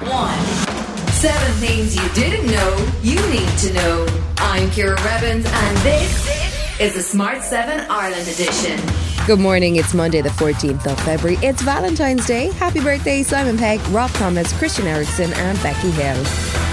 One. Seven things you didn't know you need to know. I'm Ciara Revins, and this is the Smart 7 Ireland edition. Good morning. It's Monday, the 14th of February. It's Valentine's Day. Happy birthday, Simon Pegg, Rob Thomas, Christian Eriksen, and Becky Hill.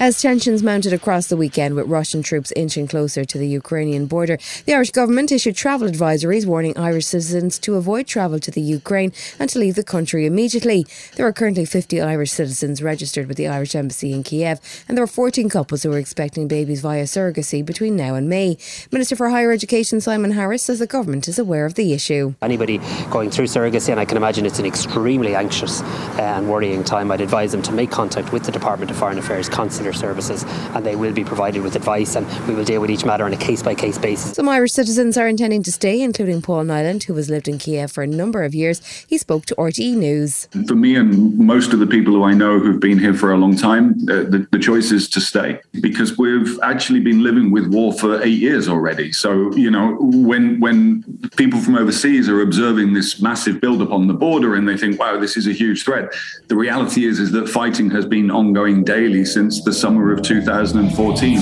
As tensions mounted across the weekend with Russian troops inching closer to the Ukrainian border, the Irish government issued travel advisories warning Irish citizens to avoid travel to the Ukraine and to leave the country immediately. There are currently 50 Irish citizens registered with the Irish Embassy in Kiev, and there are 14 couples who are expecting babies via surrogacy between now and May. Minister for Higher Education Simon Harris says the government is aware of the issue. Anybody going through surrogacy, and I can imagine it's an extremely anxious uh, and worrying time, I'd advise them to make contact with the Department of Foreign Affairs Consular services and they will be provided with advice and we will deal with each matter on a case by case basis. Some Irish citizens are intending to stay, including Paul Nyland, who has lived in Kiev for a number of years. He spoke to RTE News. For me and most of the people who I know who've been here for a long time, uh, the, the choice is to stay because we've actually been living with war for eight years already. So, you know, when when people from overseas are observing this massive buildup on the border and they think, wow, this is a huge threat, the reality is is that fighting has been ongoing daily since the summer of 2014.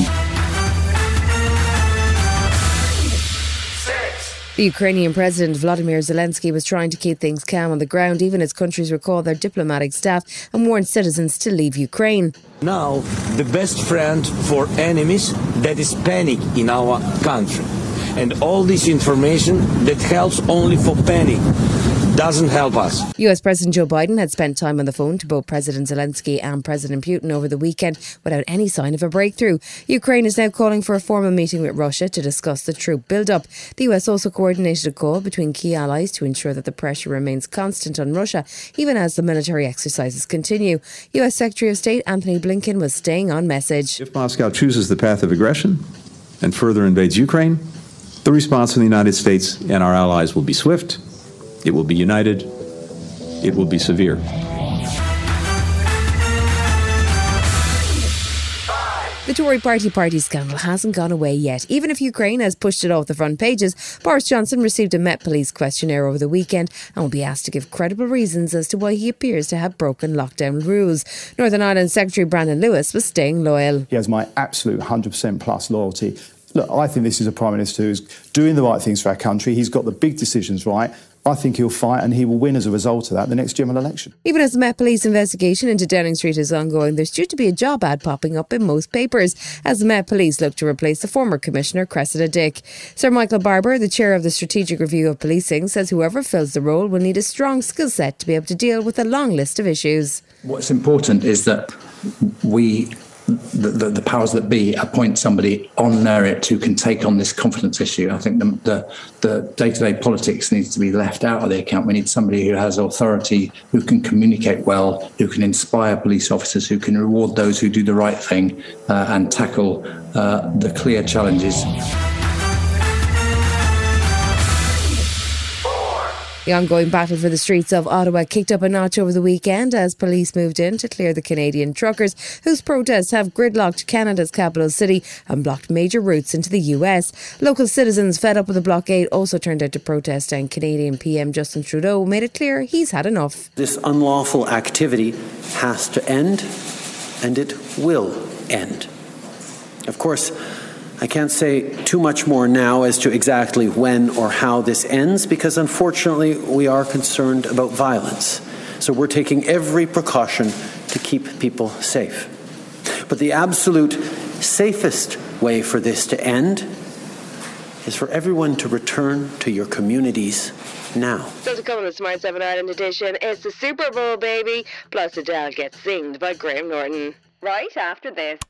The Ukrainian President Vladimir Zelensky was trying to keep things calm on the ground, even as countries recall their diplomatic staff and warned citizens to leave Ukraine. Now, the best friend for enemies that is panic in our country. And all this information that helps only for panic doesn't help us. US President Joe Biden had spent time on the phone to both President Zelensky and President Putin over the weekend without any sign of a breakthrough. Ukraine is now calling for a formal meeting with Russia to discuss the troop build-up. The US also coordinated a call between key allies to ensure that the pressure remains constant on Russia, even as the military exercises continue. US Secretary of State Antony Blinken was staying on message. If Moscow chooses the path of aggression and further invades Ukraine, the response from the United States and our allies will be swift it will be united. It will be severe. The Tory party party scandal hasn't gone away yet. Even if Ukraine has pushed it off the front pages, Boris Johnson received a Met Police questionnaire over the weekend and will be asked to give credible reasons as to why he appears to have broken lockdown rules. Northern Ireland Secretary Brandon Lewis was staying loyal. He has my absolute 100% plus loyalty. Look, I think this is a Prime Minister who's doing the right things for our country. He's got the big decisions right. I think he'll fight and he will win as a result of that the next general election. Even as the Met Police investigation into Downing Street is ongoing, there's due to be a job ad popping up in most papers as the Met Police look to replace the former Commissioner Cressida Dick. Sir Michael Barber, the chair of the Strategic Review of Policing, says whoever fills the role will need a strong skill set to be able to deal with a long list of issues. What's important is that we the, the, the, powers that be appoint somebody on merit who can take on this confidence issue. I think the, the, day-to-day politics needs to be left out of the account. We need somebody who has authority, who can communicate well, who can inspire police officers, who can reward those who do the right thing uh, and tackle uh, the clear challenges. The ongoing battle for the streets of Ottawa kicked up a notch over the weekend as police moved in to clear the Canadian truckers whose protests have gridlocked Canada's capital city and blocked major routes into the US. Local citizens fed up with the blockade also turned out to protest and Canadian PM Justin Trudeau made it clear he's had enough. This unlawful activity has to end and it will end. Of course, I can't say too much more now as to exactly when or how this ends because unfortunately we are concerned about violence. So we're taking every precaution to keep people safe. But the absolute safest way for this to end is for everyone to return to your communities now. So to come on the Smart 7 Ireland edition, it's the Super Bowl, baby. Plus Adele gets singed by Graham Norton. Right after this.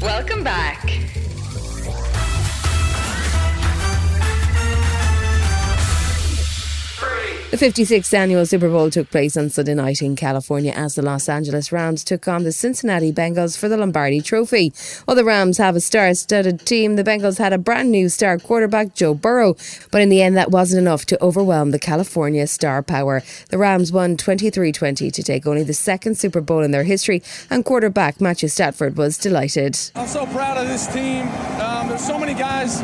Welcome back. The 56th annual Super Bowl took place on Sunday night in California as the Los Angeles Rams took on the Cincinnati Bengals for the Lombardi Trophy. While the Rams have a star studded team, the Bengals had a brand new star quarterback, Joe Burrow. But in the end, that wasn't enough to overwhelm the California star power. The Rams won 23 20 to take only the second Super Bowl in their history, and quarterback Matthew Stafford was delighted. I'm so proud of this team. Um, there's so many guys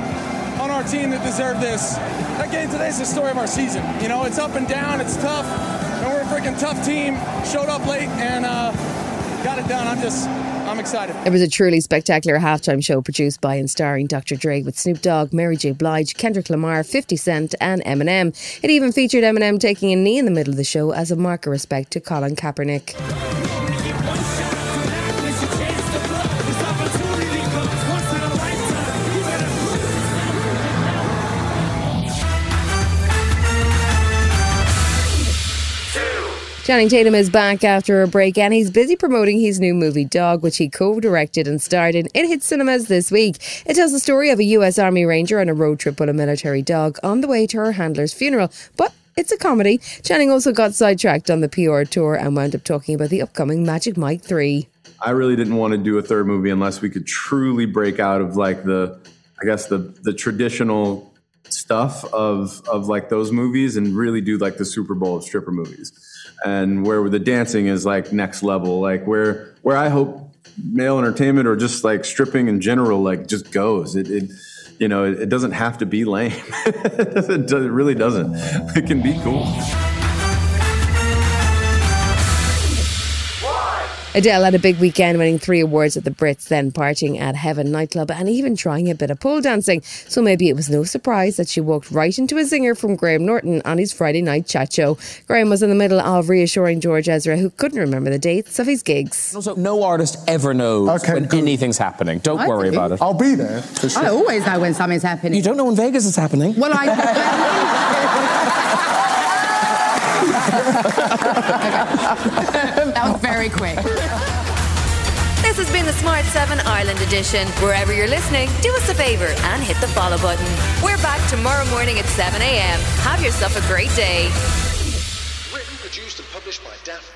team that deserved this. Again, today's the story of our season. You know, it's up and down, it's tough, and we're a freaking tough team. Showed up late and uh, got it done. I'm just, I'm excited. It was a truly spectacular halftime show produced by and starring Dr. Dre with Snoop Dogg, Mary J. Blige, Kendrick Lamar, 50 Cent, and Eminem. It even featured Eminem taking a knee in the middle of the show as a mark of respect to Colin Kaepernick. Channing Tatum is back after a break and he's busy promoting his new movie Dog, which he co directed and starred in. It hits cinemas this week. It tells the story of a US Army Ranger on a road trip with a military dog on the way to her handler's funeral. But it's a comedy. Channing also got sidetracked on the PR tour and wound up talking about the upcoming Magic Mike 3. I really didn't want to do a third movie unless we could truly break out of like the, I guess the the traditional stuff of of like those movies and really do like the Super Bowl of stripper movies, and where the dancing is like next level, like where where I hope male entertainment or just like stripping in general like just goes. It, it you know it, it doesn't have to be lame. it, really doesn't. It can be cool. Adele had a big weekend winning three awards at the Brits, then partying at Heaven nightclub and even trying a bit of pole dancing. So maybe it was no surprise that she walked right into a zinger from Graham Norton on his Friday night chat show. Graham was in the middle of reassuring George Ezra, who couldn't remember the dates of his gigs. Also, no artist ever knows when anything's happening. Don't I worry about it. I'll be there. For sure. I always know when something's happening. You don't know when Vegas is happening. Well, I. that was very quick. This has been the Smart 7 Ireland edition. Wherever you're listening, do us a favour and hit the follow button. We're back tomorrow morning at 7 a.m. Have yourself a great day. Written, produced, and published by Daft Doris.